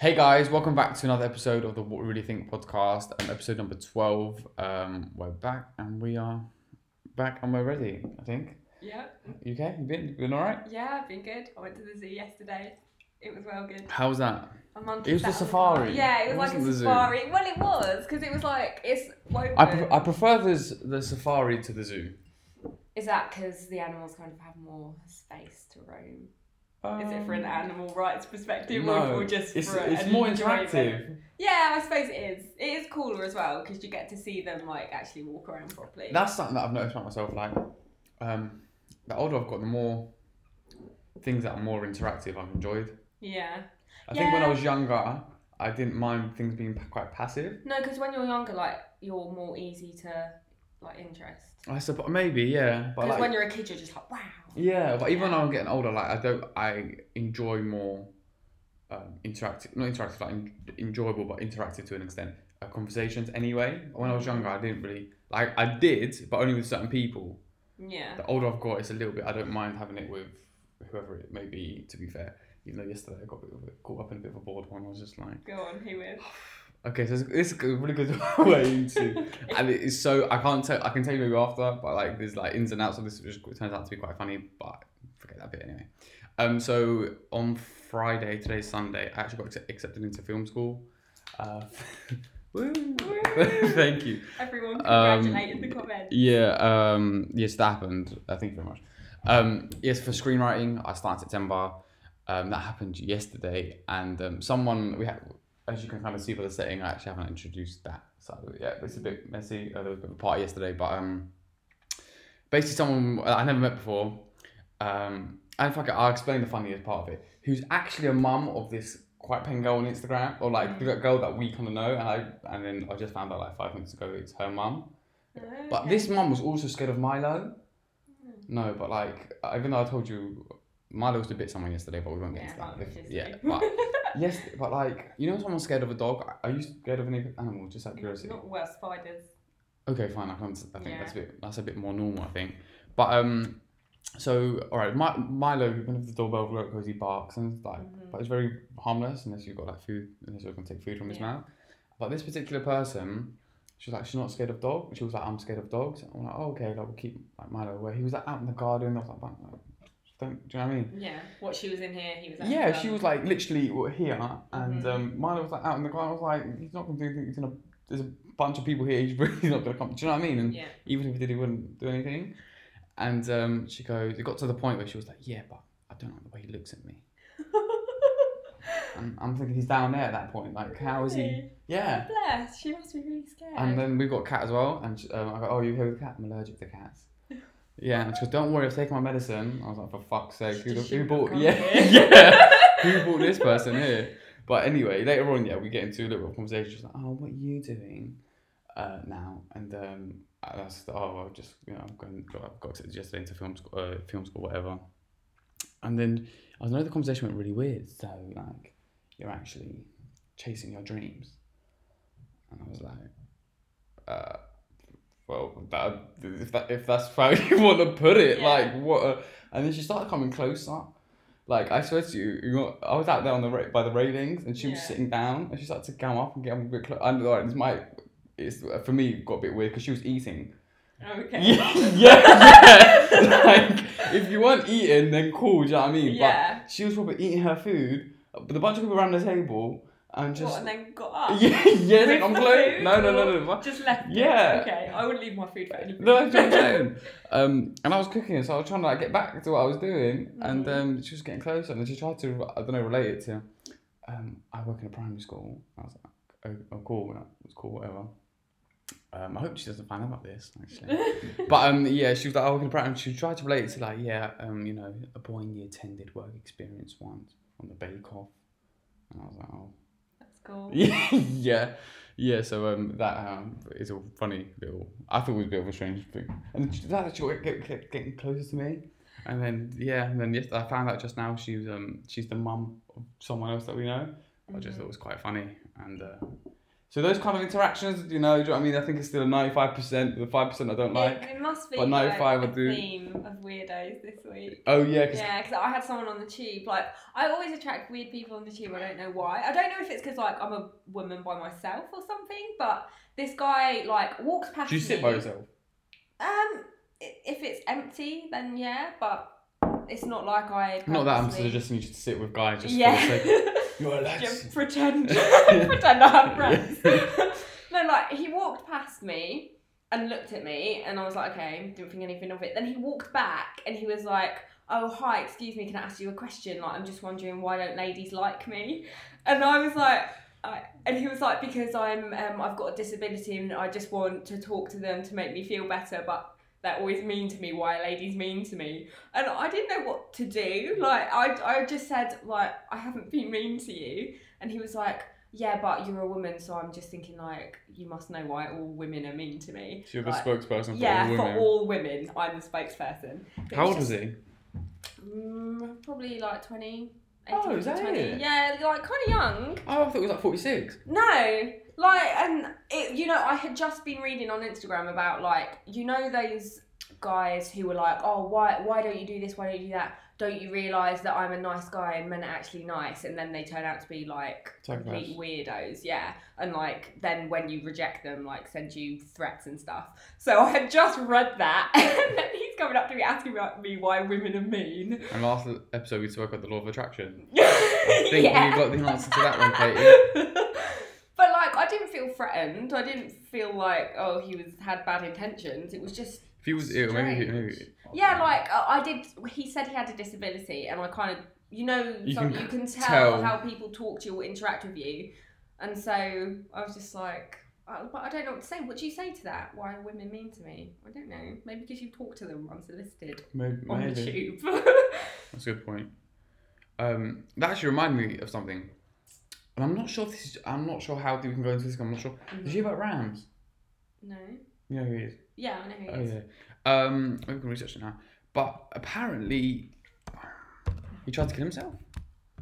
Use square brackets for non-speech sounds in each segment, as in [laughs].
Hey guys, welcome back to another episode of the What We Really Think podcast, um, episode number 12. Um, we're back and we are back and we're ready, I think. Yeah, You okay? You been, been alright? yeah, I've been good. I went to the zoo yesterday. It was well good. How was that? A monkey It was the safari. Yeah, it was It like a wasn't the zoo. safari. Well, it was because it was like it's woven. I, pre- I prefer this, the safari to the zoo. Is that because the animals kind of have more space to roam? Is it for an Um, animal rights perspective No, or, just it's, for it's more interactive. Yeah, I suppose it is. It is cooler as well because you get to see them like actually walk around properly. That's something that I've noticed about myself. Like, um, the older I've got, the more things that are more interactive I've enjoyed. yeah. I think when I was younger, I didn't mind things being p- quite passive. No, because when you're younger, like you're more easy to like interest. I suppose maybe yeah, but Because like when you're a kid, you're just like wow. Yeah, but even when Yeah. I'm getting older, like I don't, I enjoy more um, interactive, not interactive, like en- enjoyable, but interactive to an extent. Uh, conversations anyway. When I was younger, I didn't really like. I did, but only with certain people. Yeah. The older I've got, it's a little bit. I don't mind having it with whoever it may be. To be fair, even though yesterday I got a bit of a, caught up in a bit of a bored one. I was just like, Go on, who is? [sighs] [sighs] okay, so it's, it's a really good [laughs] way into, and it is so I can't tell. I can tell you maybe after, but like there's like ins and outs of this, which turns out to be quite funny. But forget that bit anyway. Um, so on Friday, today's Sunday, I actually got accepted into film school. Uh, [laughs] woo. [laughs] Thank you. Everyone Um, in the comments. Yeah, um, yes, that happened. Uh, thank you very much. Um, yes, for screenwriting, I started September. Um, that happened yesterday, and um, someone we had, as you can kind of see by the setting, I actually haven't introduced that side of it yet. But it's a bit messy. Uh, there was a bit of a party yesterday, but um, basically, someone I never met before. Um, and fuck it, I'll explain the funniest part of it. Who's actually a mum of this quite pen girl on Instagram, or like the girl that we kind of know, and I and then I just found out like five minutes ago it's her mum. But this mum was also scared of Milo. No, but like, even though I told you, Milo was a bit someone yesterday, but we won't get Yeah, into that. If- yeah, but [laughs] yes, but like, you know, someone's scared of a dog. Are you scared of any animal? Just out of curiosity. Not well, spiders. Okay, fine. I, can, I think that's a bit that's a bit more normal. I think, but um, so all right, My, Milo, whenever the doorbell goes, he barks and like, Mhm. but it's very harmless unless you've got like food, unless you're gonna take food from his Yeah. mouth. But this particular person, she was like, she's not scared of dogs. She was like, I'm scared of dogs. I'm like, oh, okay, like we'll keep like Milo away. He was like out in the garden. I was like, "But, like, don't, do you know what I mean? Yeah. What she was in here, he was. Yeah, she was like literally here, and Mhm. um, Milo was like out in the garden. I was like, he's not gonna do anything. He's gonna. There's a bunch of people here. He's really [laughs] not gonna come. Do you know what I mean? And Yeah. even if he did, he wouldn't do anything. And um, she goes, it got to the point where she was like, yeah, but I don't like the way he looks at me. [laughs] And I'm thinking he's down there at that point. Like, how is he? Yeah. Bless. She must be really scared. And then we've got cat as well. And she, um, I go, oh, you here with cat? I'm allergic to cats. Yeah, and she goes, don't worry, I've taken my medicine. I was like, for fuck's sake, who, [laughs] who bought? Yeah, yeah. who brought this person here? But anyway, later on, yeah, we get into a little conversation. She's like, oh, what are you doing uh, now? And um, I was, oh, I've just, you know, I'm going, got, got accepted yesterday into film school, uh, film school, whatever. And then I was know the conversation went really weird. So like, you're actually chasing your dreams, and I was like, uh, well, that if that if that's how [laughs] you want to put it, Yeah. like what? A, and then she started coming closer. Like I swear to you, you know, I was out there on the ra- by the railings, and she was sitting down, and she started to come up and get a bit close. And this might, it's for me got a bit weird because she was eating. Okay. [laughs] Yeah, yeah, yeah. [laughs] like if you weren't eating, then cool. Do you know what I mean? Yeah. But she was probably eating her food, but a bunch of people around the table, and just What, and then got [laughs] up. yeah, yeah. With I'm the No, no, no, no. Just left. it? Yeah. Okay. I wouldn't leave my food for anything. No, that's what I'm saying. Um, and I was cooking, so I was trying to like get back to what I was doing, and Mhm. um, she was getting closer, and then she tried to, I don't know, relate it to, um, I work in a primary school. I was like, oh, oh cool, yeah, it's cool, whatever. Um, I hope she doesn't find out about this, actually. [laughs] but um, yeah, she was like, I work in a primary. She tried to relate it to like, yeah, um, you know, a boy in year ten did work experience once on the Bake Off, and I was like, oh. Cool. [laughs] Yeah, yeah. So um, that um, is a funny little. I thought it was a bit of a strange thing, and that actually kept, kept getting closer to me. And then yeah, and then yes, I found out just now she's um she's the mum of someone else that we know. I just thought it was quite funny, and uh, So those kind of interactions, you know, do you know what I mean? I think it's still a ninety-five percent. The five percent I don't like. it, it must be but like 95 I a do. theme of weirdos this week. Oh yeah, because Yeah, because I had someone on the tube. Like, I always attract weird people on the tube. I don't know why. I don't know if it's because like I'm a woman by myself or something. But this guy like walks past do you me. sit by yourself? Um, if it's empty, then yeah. But it's not like I. Not that I'm suggesting you should sit with guys just yeah. for the sake. [laughs] You're Just pretend, [laughs] [laughs] pretend I have friends. no, like he walked past me and looked at me, and I was like, okay, didn't think anything of it. Then he walked back, and he was like, oh hi, excuse me, can I ask you a question? Like, I'm just wondering why don't ladies like me? And I was like. I, and he was like, because I'm, um, I've got a disability and I just want to talk to them to make me feel better, but they're always mean to me. Why are ladies mean to me? And I didn't know what to do. Like, I, I just said, like, I haven't been mean to you. And he was like, yeah, but you're a woman, so I'm just thinking, like, you must know why all women are mean to me. So you're the Like, spokesperson for yeah, all women. for all women, I'm the spokesperson. But How old was he? Mm, probably like 20. Oh, is that 20. it? Yeah, like kind of young. Oh, I thought it was like 46. No, like, and it, you know, I had just been reading on Instagram about like, you know, those guys who were like, oh, why, why don't you do this? Why don't you do that? Don't you realise that I'm a nice guy and men are actually nice? And then they turn out to be like complete weirdos, yeah. And like, then when you reject them, like, send you threats and stuff. So I had just read that, [laughs] and then he's coming up to me asking about me why women are mean. And last episode we spoke about the law of attraction. [laughs] I think Yeah. you got the answer to that one, Katie. [laughs] but like, I didn't feel threatened. I didn't feel like oh he was had bad intentions. It was just If he was ill, maybe, maybe yeah, like uh, I did. He said he had a disability, and I kind of you know You some, can you can tell, tell. how people talk to you or interact with you, and so I was just like. uh, But I don't know what to say. What do you say to that? Why are women mean to me? I don't know. Maybe because you talk to them unsolicited maybe, on the tube. [laughs] That's a good point. Um, that actually reminded me of something. And I'm not sure if this is, I'm not sure how we can go into this. I'm not sure. Did you hear about Ramz? no. You know who he is? Yeah, I know who Oh he is. yeah. Um, we can research it now. But apparently, he tried to kill himself.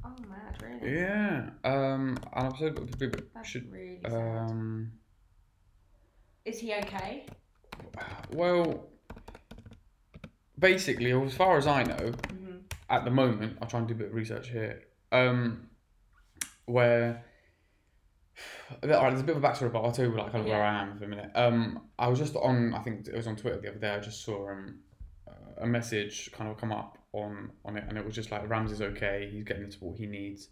Oh, mad, really? Yeah. Um, and I've said That's should. really sad. Um, Is he okay? well, basically, as far as I know, Mm-hmm. at the moment, I'll try and do a bit of research here. Um, where all right, there's a bit of a backstory, but I'll tell you like kind of where I am for a minute. Um, I was just on, I think it was on Twitter the other day. I just saw um, a message kind of come up on on it, and it was just like Ramz is okay. He's getting the support he needs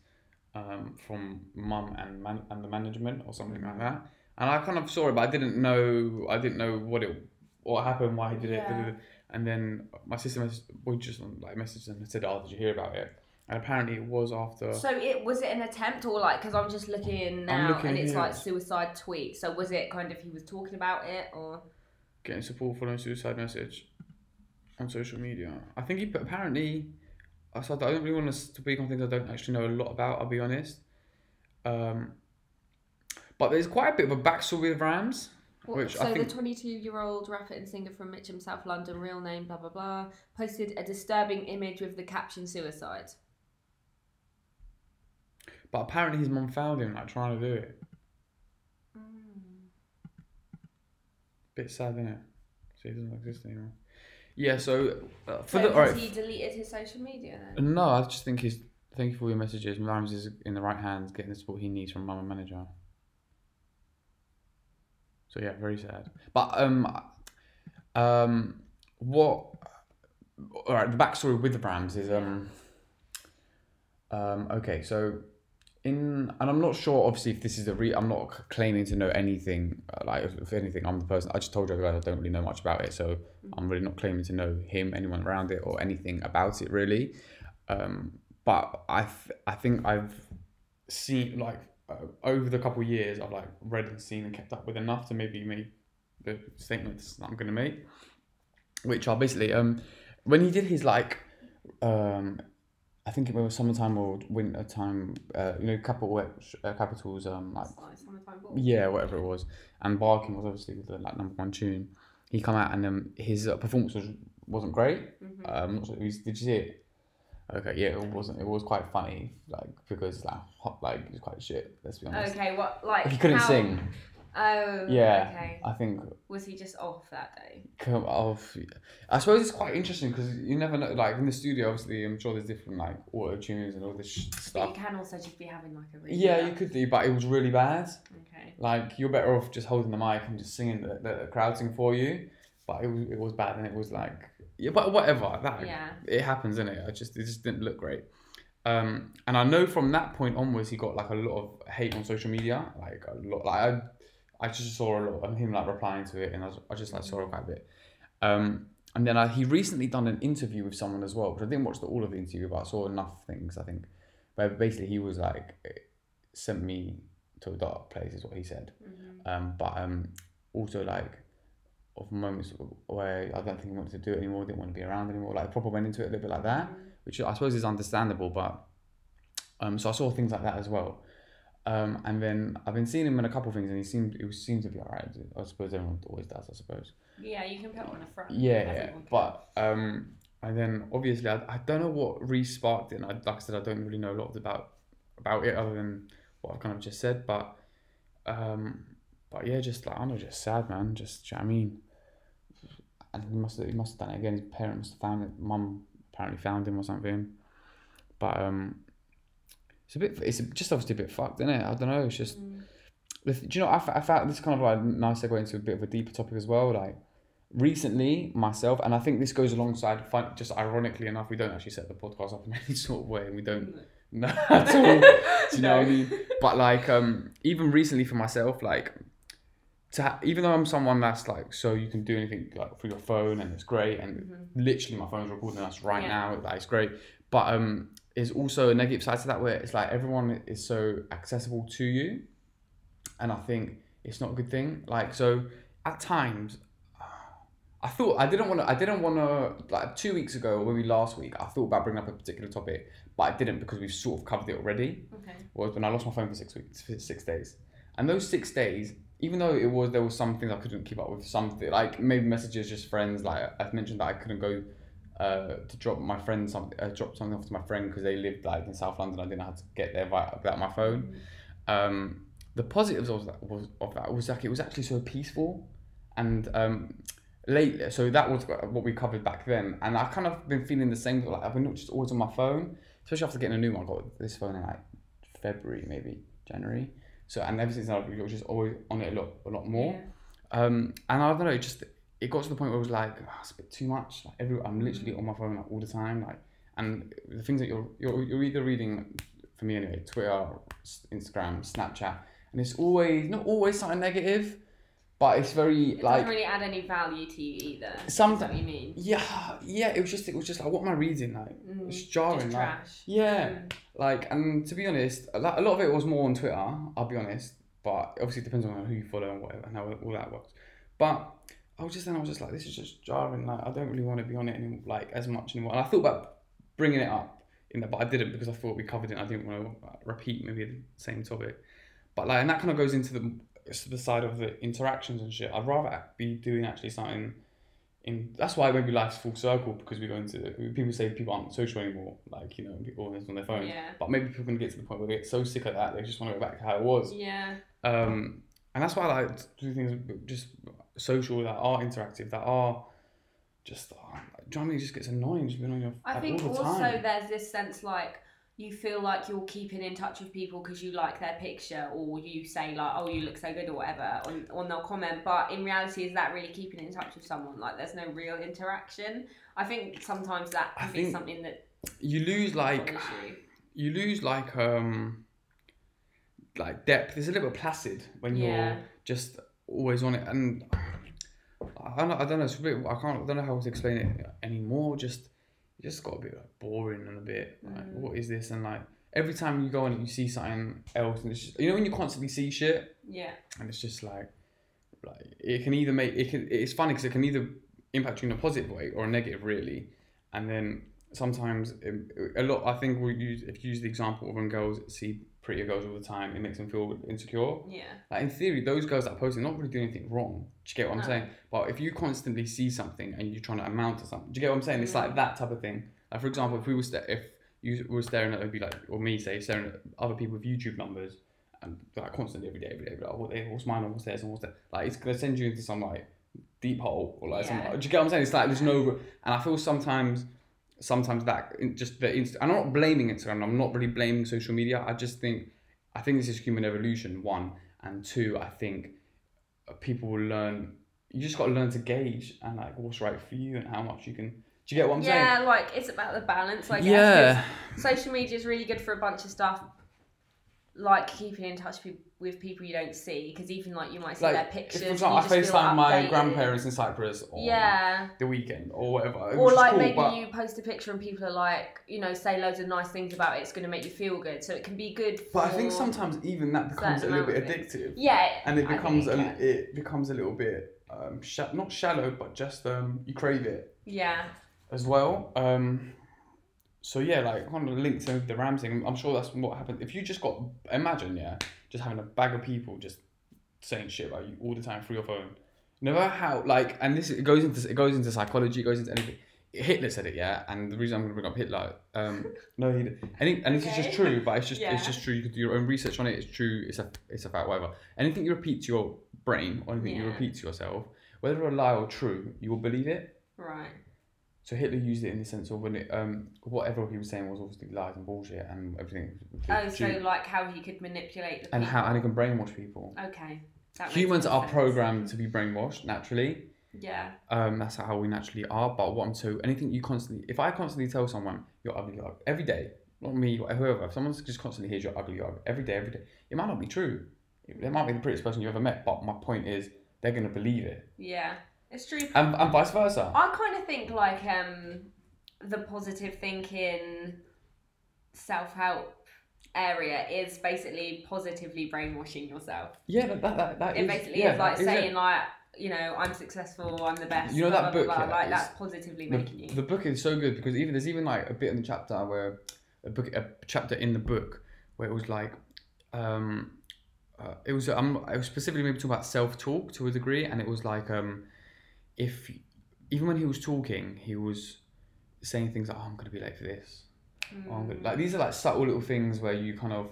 um, from mum and man- and the management or something like that. And I kind of saw it, but I didn't know. I didn't know what it what happened, why he did it. Yeah. And then my sister messaged, we just like messaged and said, "Oh, did you hear about it?" And apparently, it was after. So it was it an attempt or like because I'm just looking now looking and it's like suicide tweet. So was it kind of he was talking about it or getting support following suicide message on social media. I think he put apparently. I said I don't really want to speak on things I don't actually know a lot about. I'll be honest. Um, but there's quite a bit of a backstory with Ramz. Which so I think- the 22 year old rapper and singer from Mitcham, South London, real name blah blah blah, posted a disturbing image with the caption suicide. But apparently his mum found him like trying to do it. Bit sad, isn't it? So he doesn't exist anymore. Yeah. So uh, for the has alright. he deleted his social media then? No, I just think he's. Thank you for your messages. Ramz is in the right hands, getting the support he needs from mum and manager. So yeah, very sad. But um, um, what? All right, the backstory with the Ramz is um. Um. Okay, so in and I'm not sure. Obviously, if this is a re, I'm not claiming to know anything. uh, Like if, anything, I'm the person. I just told you guys I don't really know much about it, so I'm really not claiming to know him, anyone around it, or anything about it really. Um, but I th- I think I've seen like uh, over the couple of years I've like read and seen and kept up with enough to maybe make the statements that I'm gonna make, which are basically um when he did his like um I think it was summertime or winter time uh, you know couple uh, capitals um like Like summertime ball. yeah, whatever it was. And Barking was obviously the like number one tune. He come out and um, his uh, performance was wasn't great. Mhm. Um, not sure, did you see it? Okay, yeah, it wasn't. It was quite funny, like because like hot, like it was quite shit. Let's be honest. Okay, what like He couldn't how- sing. Oh, Yeah. Okay. I think Was he just off that day? come off. I suppose it's quite interesting because you never know. Like in the studio, obviously, I'm sure there's different like auto tunes and all this sh- But stuff. you can also just be having like a really Yeah, you could do, but it was really bad. Okay. Like you're better off just holding the mic and just singing the, the crowd sing for you. But it was it was bad and it was like yeah, but whatever that Yeah. it happens, is it? I just it just didn't look great. Um, and I know from that point onwards, he got like a lot of hate on social media, like a lot. Like I, I just saw a lot of him like replying to it, and I, was, I just like saw it quite a bit. Um, and then I, he recently done an interview with someone as well, which I didn't watch the, all of the interview, but I saw enough things. I think, but basically he was like, sent me to a dark place, is what he said. Mhm. Um, but um, also like of moments where I don't think he wanted to do it anymore, didn't want to be around anymore. Like proper went into it a little bit like that, which I suppose is understandable. But um, so I saw things like that as well. Um, and then I've been seeing him in a couple of things, and he seemed it seemed to be alright. I suppose everyone always does. I suppose. Yeah, you can put on a front. Yeah, yeah. But um, and then obviously I, I don't know what re-sparked it. And I, like I said, I don't really know a lot about about it other than what I've kind of just said. But um, but yeah, just like I don't know, just sad, man. Just you know what I mean. And he must have, he must have done it again. His parents must have found it. Mum apparently found him or something. But um, it's a bit. It's just obviously a bit fucked, isn't it? I don't know. It's just. Mm. The Do you know? I, I found this kind of like nice segue into a bit of a deeper topic as well. Like recently, myself, and I think this goes alongside. Fun, just ironically enough, we don't actually set the podcast up in [laughs] any sort of way, and we don't know [laughs] at all. Do you know [laughs] what I mean? But like, um, even recently for myself, like, to ha- even though I'm someone that's like, so you can do anything like through your phone, and it's great, and Mhm. literally my phone's recording us right Yeah. now. That is great. But um, there's also a negative side to that where it's like everyone is so accessible to you, and I think it's not a good thing. Like so, at times, I thought I didn't want to. I didn't want to. Like two weeks ago, or maybe last week, I thought about bringing up a particular topic, but I didn't because we've sort of covered it already Okay. was when I lost my phone for six weeks, for six days, and those six days, even though it was there was some things I couldn't keep up with, something like maybe messages, just friends. Like i've mentioned that I couldn't go uh, to drop my friend something, uh, drop something off to my friend because they lived like in South London. I didn't have to get there via, without my phone. Um, the positives of that was of that was like it was actually so peaceful, and um, late. So that was what we covered back then, and I've kind of been feeling the same. Like I've been not just always on my phone, especially after getting a new one. I got this phone in like February, maybe January. So and ever since I've was just always on it a lot, a lot more. Yeah. Um, and I don't know, it just it got to the point where it was like "Oh, it's a bit too much. Like every, I'm literally on my phone like, all the time. Like, and the things that you're you're, you're either reading for me anyway, Twitter, Instagram, Snapchat, and it's always not always something negative, but it's very It like doesn't really add any value to you either. Some- Is that what you mean? yeah, yeah. It was just it was just like what am I reading like? Mm, It's jarring. Like, trash. yeah, Mm. like and to be honest, a lot, a lot of it was more on Twitter. I'll be honest, but obviously it depends on who you follow and whatever and how all that works. But I was just then I was just like, this is just jarring. Like I don't really want to be on it anymore, like as much anymore. And I thought about bringing it up in that, but I didn't because I thought we covered it. and I didn't want to repeat maybe the same topic. But like, and that kind of goes into the the side of the interactions and shit. I'd rather be doing actually something. In that's why maybe life's full circle because we go into people say people aren't social anymore. Like you know, people always on their phones. Yeah. But maybe people are going to get to the point where they get so sick of that they just want to go back to how it was. Yeah. Um, and that's why I like do things just social that are interactive, that are just, uh, do you know what I mean? It just gets annoying just being on your I like, think all the also time. there's this sense like you feel like you're keeping in touch with people because you like their picture or you say like oh you look so good or whatever on, on their comment but in reality is that really keeping in touch with someone like there's no real interaction i think sometimes that I can be something that You lose like, you lose like, um, like depth. It's a little bit placid when Yeah. you're just always on it. And I don't know, I don't know, it's a bit, I can't, I don't know how to explain it anymore. Just, it just got a bit like, boring and a bit like, Mm. what is this? And like, every time you go and you see something else, and it's just, you know, when you constantly see shit, yeah and it's just like, like it can either make it can. It's funny because it can either impact you in a positive way or a negative, really. And then sometimes um, a lot. I think we use if you use the example of when girls see prettier girls all the time, it makes them feel insecure. yeah Like in theory, those girls that are posting not really doing anything wrong. Do you get what I'm saying? But if you constantly see something and you're trying to amount to something, do you get what I'm saying? It's Mm. like that type of thing. Like for example, if we were sta- if you were staring at, it'd be like, or me say, staring at other people with YouTube numbers, and like constantly every day, every day, like, what they, what's mine, and what's theirs, and what's that? Like it's gonna send you into some like deep hole or like some. Yeah. Do you get what I'm saying? It's like there's no, and I feel sometimes, sometimes that just the inst- I'm not blaming Instagram. I'm not really blaming social media. I just think, I think this is human evolution. One and two, I think uh, people will learn. You just got to learn to gauge and like what's right for you and how much you can. Do you get what I'm saying? yeah, like it's about the balance, I guess. Yeah. 'cause Social media is really good for a bunch of stuff, like keeping in touch with, with people you don't see. Because even like you might see their pictures. if, for example, I FaceTime like, my grandparents in Cyprus on Yeah. the weekend or whatever. Or like cool, maybe but, you post a picture and people are like, you know, say loads of nice things about it. It's going to make you feel good. So it can be good. For, But I think sometimes even that becomes a little bit addictive, Yeah. and it think becomes it a can. it becomes a little bit um, sha- not shallow, but just um, you crave it Yeah. as well. Um, so yeah, like on the link to the Ram thing, I'm sure that's what happened. If you just got imagine, yeah, just having a bag of people just saying shit about you all the time through your phone. No matter how like, and this it goes into it goes into psychology, it goes into anything. Hitler said it, yeah, and the reason I'm going to bring up Hitler, um, [laughs] no, he, any, and this is just true, but it's just it's just true. You could do your own research on it. It's true. It's a it's a fact. Whatever. Anything you repeat to your brain, or anything you repeat to yourself, whether a lie or true, you will believe it. Right. So Hitler used it in the sense of when it, um, whatever he was saying was obviously lies and bullshit and everything. Oh, so Jew- like how he could manipulate the and people. how and he can brainwash people. Okay. Humans are sense. programmed to be brainwashed naturally. Yeah. Um, that's how we naturally are. But what I'm so anything you constantly, if I constantly tell someone you're ugly, ugly every day, not me, whoever, if someone just constantly hears you're ugly, ugly every day, every day, it might not be true. They might be the prettiest person you ever met, but my point is they're gonna believe it, Yeah. It's true. and, and vice versa. I kind of think like um the positive thinking self help area is basically positively brainwashing yourself. Yeah, that that, that, that It is- basically yeah, is like is it. saying like you know I'm successful, I'm the best. You know blah, that blah, book, blah, blah, yeah, like that's positively the, making you. the book is so good because even there's even like a bit in the chapter where a book a chapter in the book where it was like um uh, it was um I was specifically maybe talking about self talk to a degree and it was like um if even when he was talking he was saying things like oh I'm gonna be late for this oh, Mm, like these are like subtle little things where you kind of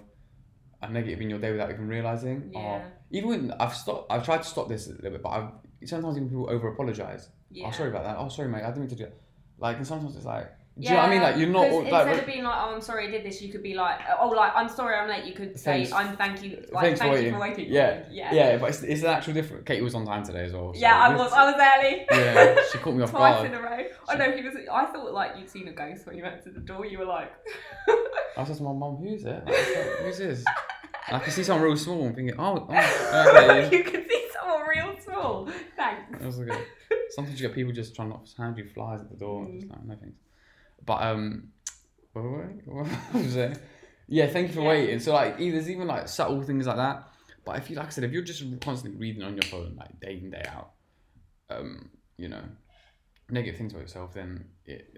are negative in your day without even realizing Yeah. or even when I've stopped I've tried to stop this a little bit but I've sometimes even people over apologize yeah. Oh, sorry about that. Oh, sorry, mate. I didn't mean to do that. Like, and sometimes it's like, do you know what I mean? Like, you're not 'cause all, instead like. of being like, "Oh, I'm sorry, I did this," you could be like, "Oh, like I'm sorry, I'm late." You could say, Thanks. "I'm thank you, like Thanks for thank you for waiting." Yeah, yeah, yeah, but it's, it's an actual different. Katie was on time today as well. so Yeah, I was, I was early. Yeah, she caught me off [laughs] Twice guard. in a row. I know he was. I thought like you'd seen a ghost when you went to the door. You were like, I said to my mum, "Who's it? Like, who's this?" [laughs] And I could see someone real small and thinking, "Oh, oh [laughs] okay." you could see someone real small. Thanks. That was good. Sometimes you get people just trying not to hand you flies at the door. Mm. Just like, no thanks. But um, [laughs] what was it? Yeah, thank you for Yeah. waiting. So like, there's even like subtle things like that. But if you, like I said, if you're just constantly reading on your phone like day in day out, um, you know, negative things about yourself, then it.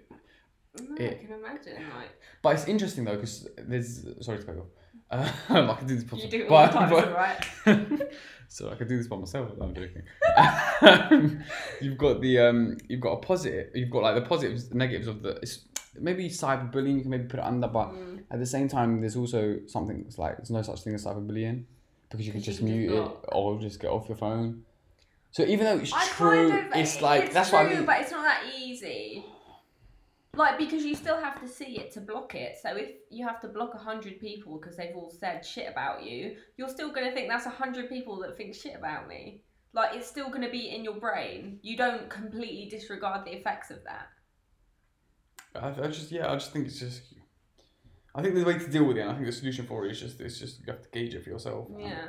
No, I can imagine. Like But it's interesting though because there's sorry to cut you off. [laughs] Um, I can do this. you do it all the but- time, but- it's alright. [laughs] so I could do this by myself. I'm joking. Um, you've got the um, you've got a positive. You've got like the positives, the negatives of the. It's maybe cyberbullying. You can maybe put it under, but Mm. at the same time, there's also something that's like there's no such thing as cyberbullying because you can just you mute it or just get off your phone. So even though it's I true, kind of, it's like it's that's true, what I mean. but it's not that easy. Like because you still have to see it to block it. So if you have to block a hundred people because they've all said shit about you, you're still gonna think that's a hundred people that think shit about me. Like it's still gonna be in your brain. You don't completely disregard the effects of that. I, I just yeah, I just think it's just. I think the way to deal with it, and I think the solution for it is just it's just you have to gauge it for yourself. Yeah.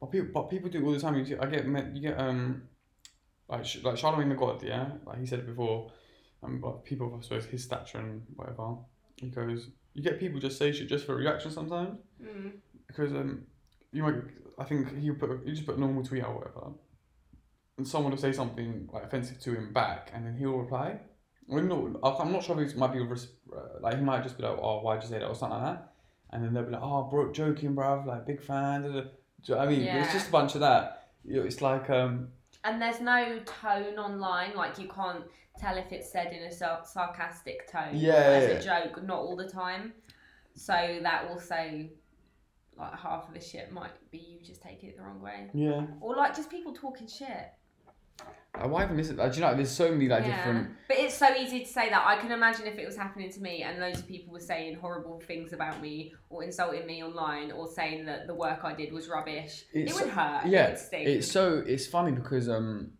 But people, but people do it all the time. You see, I get met, you get um, like like Charlemagne the God, yeah, like he said it before. Um, but people, I suppose his stature and whatever. He goes, you get people just say shit just for reaction sometimes Mm. because um, you might. I think he put he just put a normal tweet out or whatever, and someone will say something like offensive to him back, and then he'll reply. Well, no, I'm not sure if it might be uh, like he might just be like, oh, why'd you say that or something like that, and then they'll be like, oh, bro, joking, bruv, like big fan. Da, da. Do you know I mean? It's just a bunch of that. You know, it's like um, And there's no tone online, like you can't tell if it's said in a sar- sarcastic tone Yeah, or as yeah, a joke, not all the time. So that also, like half of the shit might be you just taking it the wrong way, Yeah. or like just people talking shit. Uh, Why even listen? Like, do you know? There's so many like different. But it's so easy to say that. I can imagine if it was happening to me and loads of people were saying horrible things about me or insulting me online or saying that the work I did was rubbish. It's- it would hurt. yeah, It would. It's so it's funny because um,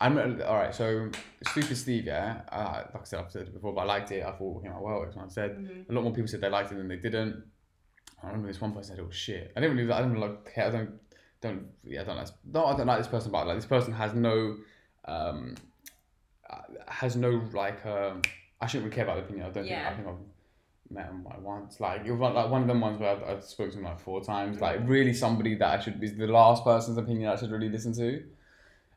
I'm all right. So Stupid Steve, yeah. Uh, like I said, I've said it before, but I liked it. I thought it came out well. I said, Mhm. a lot more people said they liked it than they didn't. I remember this one person said it was shit. I didn't really. I don't like. I don't. Don't. Yeah. I don't like. No, I don't like this person. But like this person has no. Um, uh, has no like. Um, I shouldn't really care about the opinion. I don't Yeah. think. I think I've met him like once. Like it was like one of them ones where I've, I've spoken to him like four times. Like Mhm. really somebody that I should be the last person's opinion I should really listen to.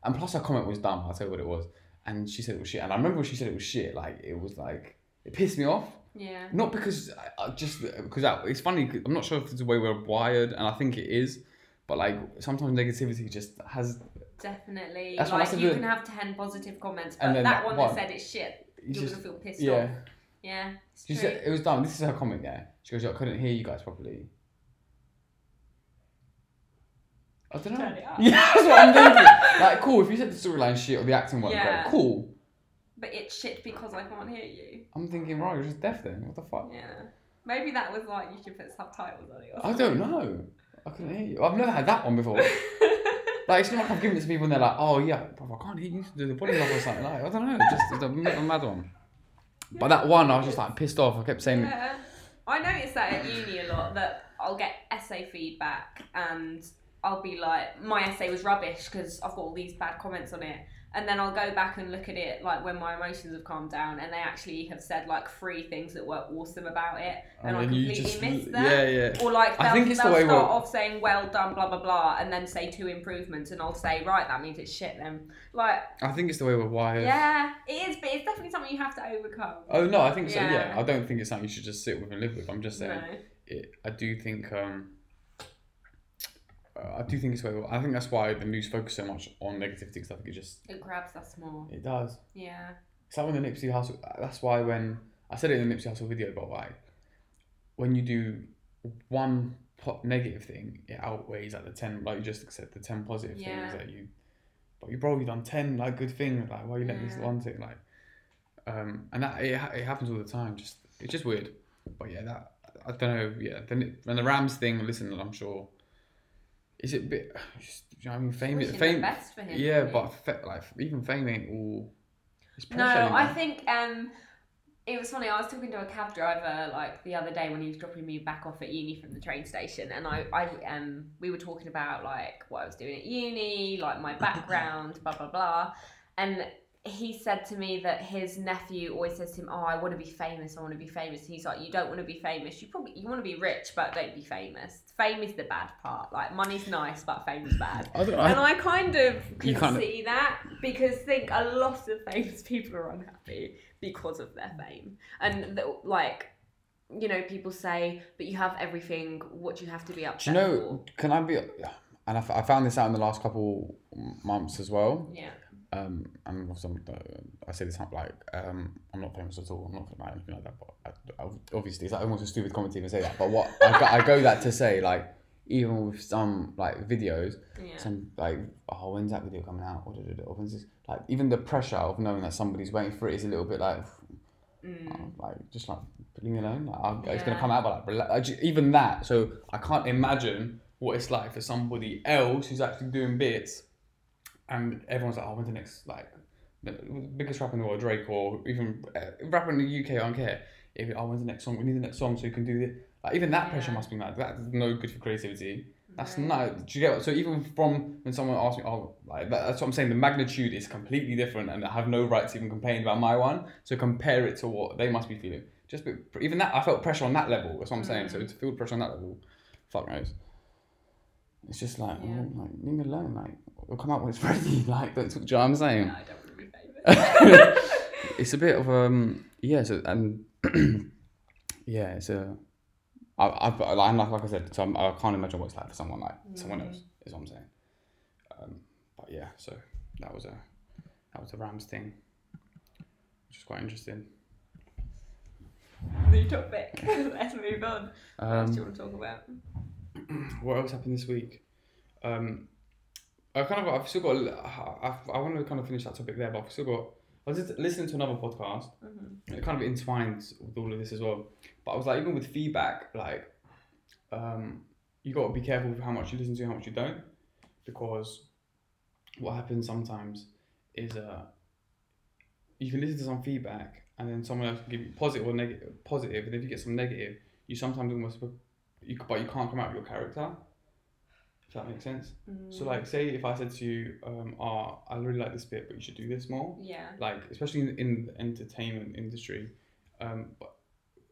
And plus her comment was dumb. I'll tell you what it was. And she said it was shit. And I remember when she said it was shit. Like it was like it pissed me off. Yeah. Not because I, I just because it's funny. I'm not sure if it's the way we're wired, and I think it is. But like sometimes negativity just has. Definitely. That's like you can have ten positive comments, but And then that that one one- that said it's shit, You you're just gonna feel pissed yeah. off. Yeah. It's She true. said it was dumb. This is her comment. Yeah. She goes, "I couldn't hear you guys properly." I don't know. Turn it up. [laughs] Yeah, that's what I'm thinking. like, cool. If you said the storyline shit or the acting wasn't Yeah. great, cool. But it's shit because I can't hear you. I'm thinking, right, you're just deaf then. What the fuck? Yeah. Maybe that was like you should put subtitles on it. I don't know. I couldn't hear you. I've never had that one before. [laughs] Like it's not like I've given it to people and they're like, oh yeah, bro, I can't hear you do the body love or something. Like I don't know, just it's a mad one. But that one, I was just like pissed off. I kept saying, Yeah. I noticed that at uni a lot that I'll get essay feedback and I'll be like, my essay was rubbish because I've got all these bad comments on it. And then I'll go back and look at it like when my emotions have calmed down and they actually have said like three things that were awesome about it. And I completely just missed that. yeah, yeah. Or like I they'll, think it's the way start we're- off saying well done, blah blah blah, and then say two improvements, and I'll say right, that means it's shit then. Like I think it's the way we're wired. yeah, it is, but it's definitely something you have to overcome. Oh no, I think so. Yeah. Yeah. I don't think it's something you should just sit with and live with. I'm just saying. No. It, I do think. um I do think it's way. I think that's why the news focus so much on negativity because I think it just It grabs us more. it does. Yeah. It's like when the Nipsey Hussle. That's why when I said it in the Nipsey Hussle video, but like when you do one po- negative thing, it outweighs like the ten, like you just said, the ten positive Yeah. things that you. But you probably done ten like good things. Like why you letting this one thing like, um, and that it, it happens all the time. Just it's just weird. But yeah, that I don't know. Yeah, then and the Ramz thing. Listen, I'm sure. Is it a bit? [sighs] Just, you know I mean, fame. Wishing the Fame. best for him. Yeah, really. but like even fame ain't all. It's no, I think um, it was funny. I was talking to a cab driver like the other day when he was dropping me back off at uni from the train station, and I, I um, we were talking about like what I was doing at uni, like my [coughs] background, blah blah blah, and he said to me that his nephew always says to him, "Oh, I want to be famous. I want to be famous." And he's like, "You don't want to be famous. You probably you want to be rich, but don't be famous. Fame is the bad part. Like money's nice, but fame is bad." I don't. And I kind of can kind of- see that because think a lot of famous people are unhappy because of their fame, and th- like you know, people say, "But you have everything. What do you have to be Do upset you know? Can I be? And I, f- I found this out in the last couple months as well. Yeah, Um, and also, uh, I say this like um, I'm not famous at all. I'm not like anything like that. But I, I, obviously, it's like almost a stupid comment to even say that. But what I go, I go that to say like even with some like videos, yeah, some like oh when's that video coming out? Or, da, da, da, or when's this? Like even the pressure of knowing that somebody's waiting for it is a little bit like mm. Oh, like just like leave me alone. Like, I'm, It's gonna come out, but like even that. So I can't imagine what it's like for somebody else who's actually doing bits, and everyone's like, "Oh, when's the next like the biggest rapper in the world, Drake, or even uh, rapper in the UK? I don't care. If oh, when's the next song? We need the next song so you can do this. Like even that pressure must be mad. That's no good for creativity. That's No. not. Do you get what? So even from when someone asks me, oh, like that, that's what I'm saying. The magnitude is completely different, and I have no right to even complain about my one. So compare it to what they must be feeling. Just be, even that, I felt pressure on that level. That's what I'm saying. So Mm. to feel pressure on that level, fuck knows. It's just like, Yeah. oh, like leave me alone. Like it'll come out when it's [laughs] ready. Like don't talk. Do you know what I'm saying? No, I don't want to be famous. [laughs] it's a bit of um yeah so and [clears throat] yeah it's a I, I like, like like I said so I'm, I can't imagine what it's like for someone like someone Mm. else is what I'm saying um but yeah so that was a that was a Ramz thing, which is quite interesting. New topic. [laughs] Let's move on. what else do you Um, want to talk about? [clears throat] what else happened this week? Um, I kind of I've still got I, I, want to kind of finish that topic there, but I've still got. I was just listening to another podcast. hmm It kind of entwines with all of this as well. But I was like, even with feedback, like, um, you got to be careful with how much you listen to, how much you don't, because what happens sometimes is uh, you can listen to some feedback and then someone else can give you positive or negative, positive, and if you get some negative, you sometimes almost you but you can't come out of your character. If that makes sense. So like, say if I said to you, um, "Ah, I really like this bit, but you should do this more." yeah. like especially in, in the entertainment industry um but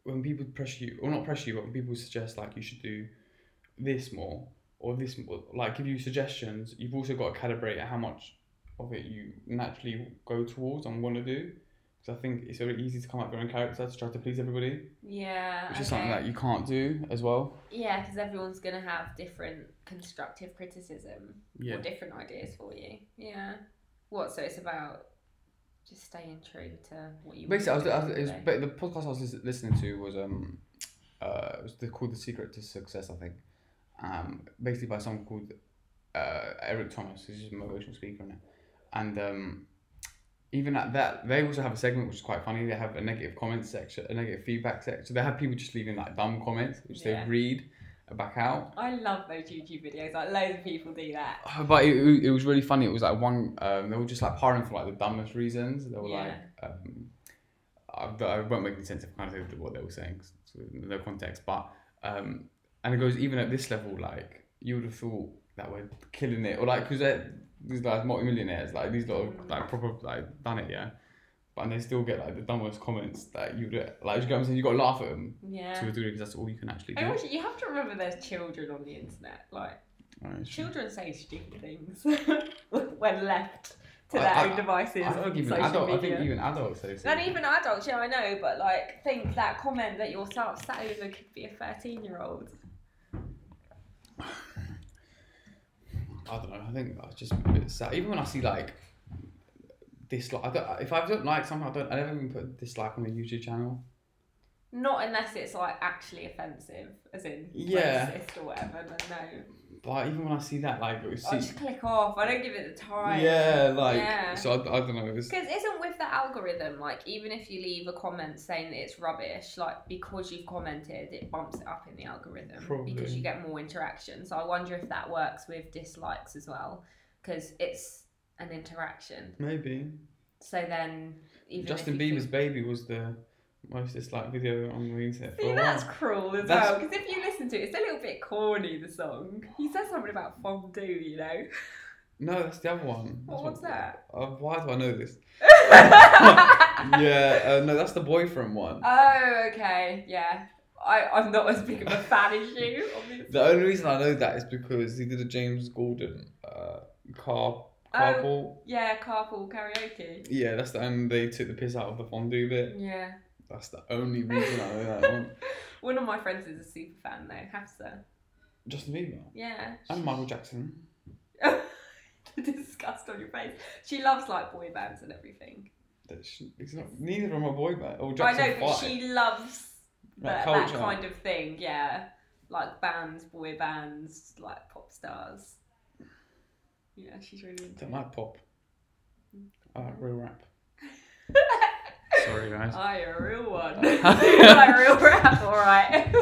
when people pressure you or not pressure you but when people suggest like you should do this more or this more like give you suggestions you've also got to calibrate how much of it you naturally go towards and want to do because i think it's very easy to come up with your own character to try to please everybody Yeah. which is okay. something that you can't do as well Yeah, because everyone's going to have different constructive criticism yeah or different ideas for you. Yeah. What? So it's about just staying true to what you. Basically, I was, I was, it was, the podcast I was listening to was um, uh, it was the, called "The Secret to Success," I think. Um, basically by someone called uh, Eric Thomas, who's a motivational speaker it, and um, even at that, they also have a segment which is quite funny. They have a negative comment section, a negative feedback section. So they have people just leaving like dumb comments, which Yeah. they read back out. I love those YouTube videos. Like loads of people do that. Uh, But it, it- was really funny. It was like one, um, they were just like parring for like the dumbest reasons. They were Yeah. like, um, I, I won't make any sense if I kind of say what they were saying, so no context. But um, and it goes even at this level, like you would have thought that we're killing it, or like because these guys multi-millionaires, like these lot have, like proper like done it, yeah. But and they still get like the dumbest comments that you would like. You get what I'm saying? You got to laugh at them Yeah. to a degree because that's all you can actually do. And also, you have to remember there's children on the internet. Like Right, children say stupid things [laughs] when left to their I- own devices I on even social adult, I think even adults say and even adults, yeah, I know, but like, think that comment that you're sat, sat over could be a 13 year old. I don't know. I think I just a bit sad. Even when I see like dislike, I don't, if I don't like something, I don't. I never even put dislike on the YouTube channel. Not unless it's like actually offensive, as in Yeah. racist or whatever, then no. But even when I see that, like, I see, just click off. I don't give it the time. yeah, like, Yeah. so I, I don't know. It's, Because isn't with the algorithm, like even if you leave a comment saying that it's rubbish, like because you've commented, it bumps it up in the algorithm Probably. because you get more interaction. So I wonder if that works with dislikes as well, because it's an interaction. maybe So then, even Justin Bieber's think- baby was the most disliked video on the internet. See, that's cruel as That's- well. Because if you listen to it, it's a little bit corny. The song he says something about fondue, you know. No, that's the other one. Well, That's what's what- that? Uh, why do I know this? [laughs] yeah, uh, no, that's the boyfriend one. Oh, okay, yeah. I, I'm not as big of a fan as you, obviously. The only reason I know that is because he did a James Corden uh, car Oh. carpool. Yeah, carpool karaoke. Yeah, that's the and they took the piss out of the fondue bit. Yeah. That's the only reason I know that one. [laughs] One of my friends is a super fan though, Hafsa. Justin Bieber Yeah. and Michael Jackson. the [laughs] disgust on your face. She loves like boy bands and everything. That's, it's not, neither of them are boy band. Or I Jackson know, but she loves That that, that kind of thing, yeah. Like bands, boy bands, like pop stars. Yeah, she's really into Don't like pop. I like real rap. [laughs] Sorry guys. [laughs] You're a real one. [laughs] [laughs] you like real rap, alright.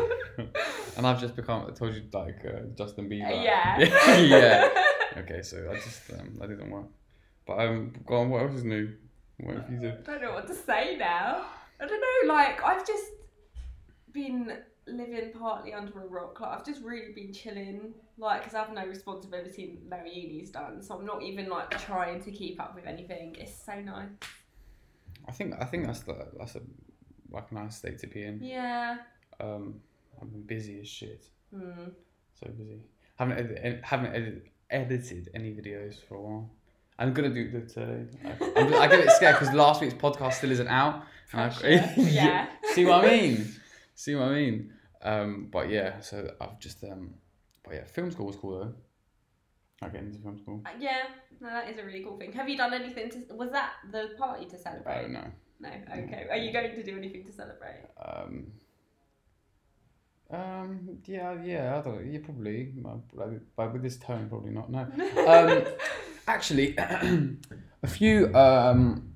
And I've just become. I told you like uh, Justin Bieber. yeah. yeah. Okay, so I just um, that didn't work. But um, go on. What else is new? What have you do? I don't know what to say now. I don't know, like, I've just been living partly under a rock. Like, I've just really been chilling, like, because I have no responsibility no uni's done, so I'm not even, like, trying to keep up with anything. It's so nice. I think I think that's the that's a like a nice state to be in. Yeah. Um, I've been busy as shit. Hmm. So busy. Haven't edit, haven't edit, edited any videos for a while. I'm gonna do today. I, I'm, I get a bit scared because last week's podcast still isn't out. I-. [laughs] Yeah. See what I mean? See what I mean? Um, but yeah, so I've just um, but yeah, film school was cool though. Like getting into film school. Uh, yeah, no, that is a really cool thing. Have you done anything to? Was that the party to Oh celebrate? no. No. Okay. Are you going to do anything to celebrate? Um. Um. Yeah. Yeah. I don't. know. Yeah. Probably. But but with this tone, probably not. No. Um. [laughs] Actually, [clears throat] a few um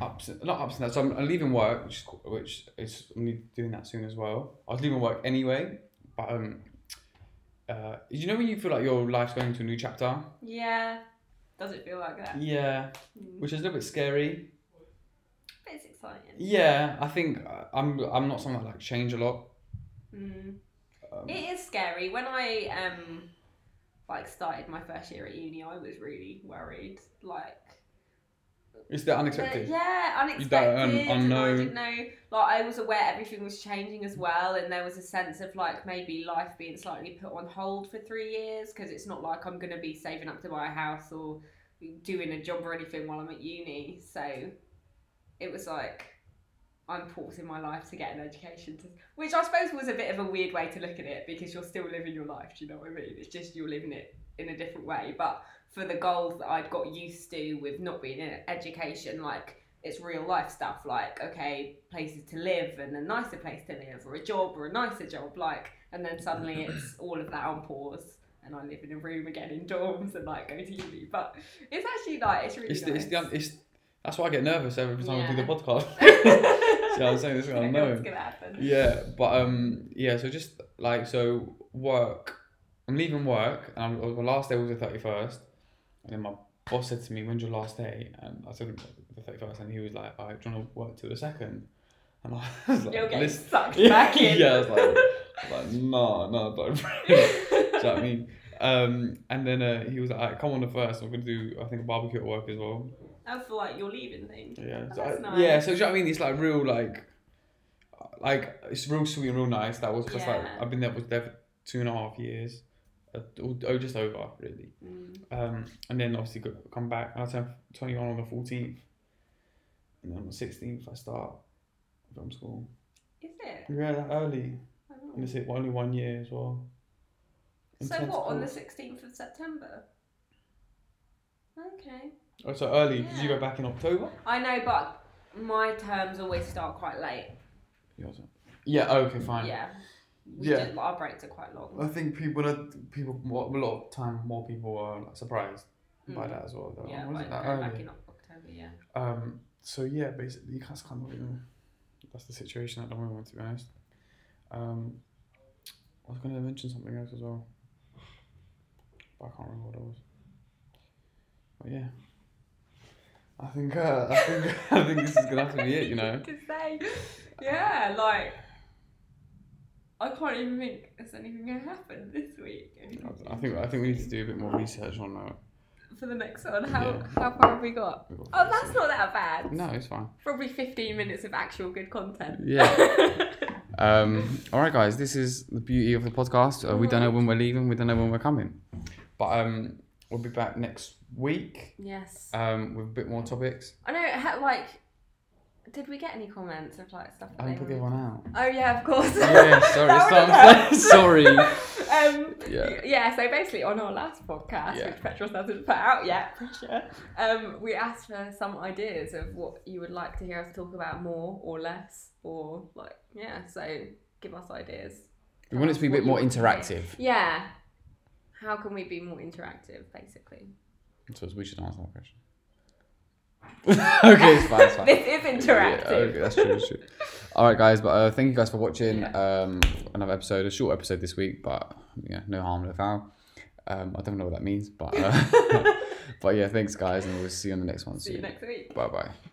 ups, not ups and downs. So I'm, I'm leaving work, which is, which is I'm doing that soon as well. I was leaving work anyway, but um, uh, you know when you feel like your life's going to a new chapter? yeah. Does it feel like that? Yeah, Mm. which is a little bit scary. But it's exciting. Yeah, I think uh, I'm I'm not someone that like change a lot. Mm. Um, It is scary. When I um like started my first year at uni, I was really worried. Like it's the unexpected. Yeah, un- unexpected. I unknown. didn't know. Like I was aware everything was changing as well, and there was a sense of like maybe life being slightly put on hold for three years because it's not like I'm gonna be saving up to buy a house or doing a job or anything while I'm at uni. So it was like I'm pausing my life to get an education, to, which I suppose was a bit of a weird way to look at it because you're still living your life. Do you know what I mean? It's just you're living it in a different way, but for the goals that I'd got used to with not being in education, like it's real life stuff, like okay, places to live and a nicer place to live, or a job or a nicer job, like, and then suddenly [coughs] it's all of that on pause, and I live in a room again in dorms and like go to uni, but it's actually like it's really It's the, it's the it's that's why I get nervous every time I do the podcast. [laughs] [laughs] See what I'm saying? This is You what I know know. what's gonna happen. Yeah, but um, yeah. So just like so, work. I'm leaving work, and I'm, my last day was the thirty first, and then my boss said to me, "When's your last day?" And I said the thirty first, and he was like, "All right, do you want to work till the second? And I [laughs] was like, You're getting "Listen." sucked yeah, [laughs] back in. yeah, I was like, [laughs] I was like, no, no, don't. do you know what I mean? Um, and then uh, he was like, "Alright, come on the first. I'm gonna do, I think, a barbecue at work as well. I feel like you're leaving thing. Yeah, Oh, so that's I- yeah. So do you know what I mean? It's like real, like, like it's real sweet and real nice. That was just like I've been there was there for two and a half years, uh, oh, oh, just over really. Mm. Um, and then obviously go, come back. I turn twenty one on the fourteenth, and then on the sixteenth I start from school. Is it? Yeah, that early, I know. and it's it only one year as well. So Intense what on the sixteenth of September? Okay. Oh, so early. Did you go back in October? I know, but my terms always start quite late. Yours. Yeah. Okay. Fine. Yeah. We Yeah. do- our breaks are quite long. I think people, are, people, more- a lot of time, more people are like, surprised by Mm. that as well. Yeah, was like it that back early? in October. Yeah. Um. So yeah, basically, you can't kind of, that's the situation at the moment, to be honest. Um, I was going to mention something else as well, but I can't remember what it was. But yeah, I think uh, I think [laughs] I think this is gonna have to be it. You know. [laughs] to say, yeah, like I can't even think is anything gonna happen this week. I think I think we need to do a bit more research on uh, that. for the next one. How Yeah. how far have we got? Got Oh, that's not that bad. No, it's fine. Probably 15 minutes of actual good content. Yeah. [laughs] Um, all right, guys. This is the beauty of the podcast. Uh, we don't know when we're leaving. We don't know when we're coming. But um, we'll be back next week yes. um, with a bit more topics. I know, ha- like, did we get any comments of like stuff I they haven't put the other one out. Oh yeah, of course. Yeah, [laughs] sorry. That so would've [laughs] I'm helped. sorry. [laughs] Um, Yeah. yeah. So basically, on our last podcast, Yeah. which Petros hasn't put out yet, pressure, um, we asked for some ideas of what you would like to hear us talk about more or less, or like, yeah. So give us ideas. We want it to be a bit more want to hear. interactive. Yeah. How can we be more interactive, basically? So we should answer that question. [laughs] okay, it's fine. It's fine. [laughs] This is interactive. Yeah, okay, that's true. That's true. All right, guys. But uh, thank you guys for watching. Yeah. Um, another episode, a short episode this week, but yeah, no harm, no foul. Um, I don't know what that means, but uh, [laughs] but yeah, thanks, guys, and we'll see you on the next one See you next week. Bye bye.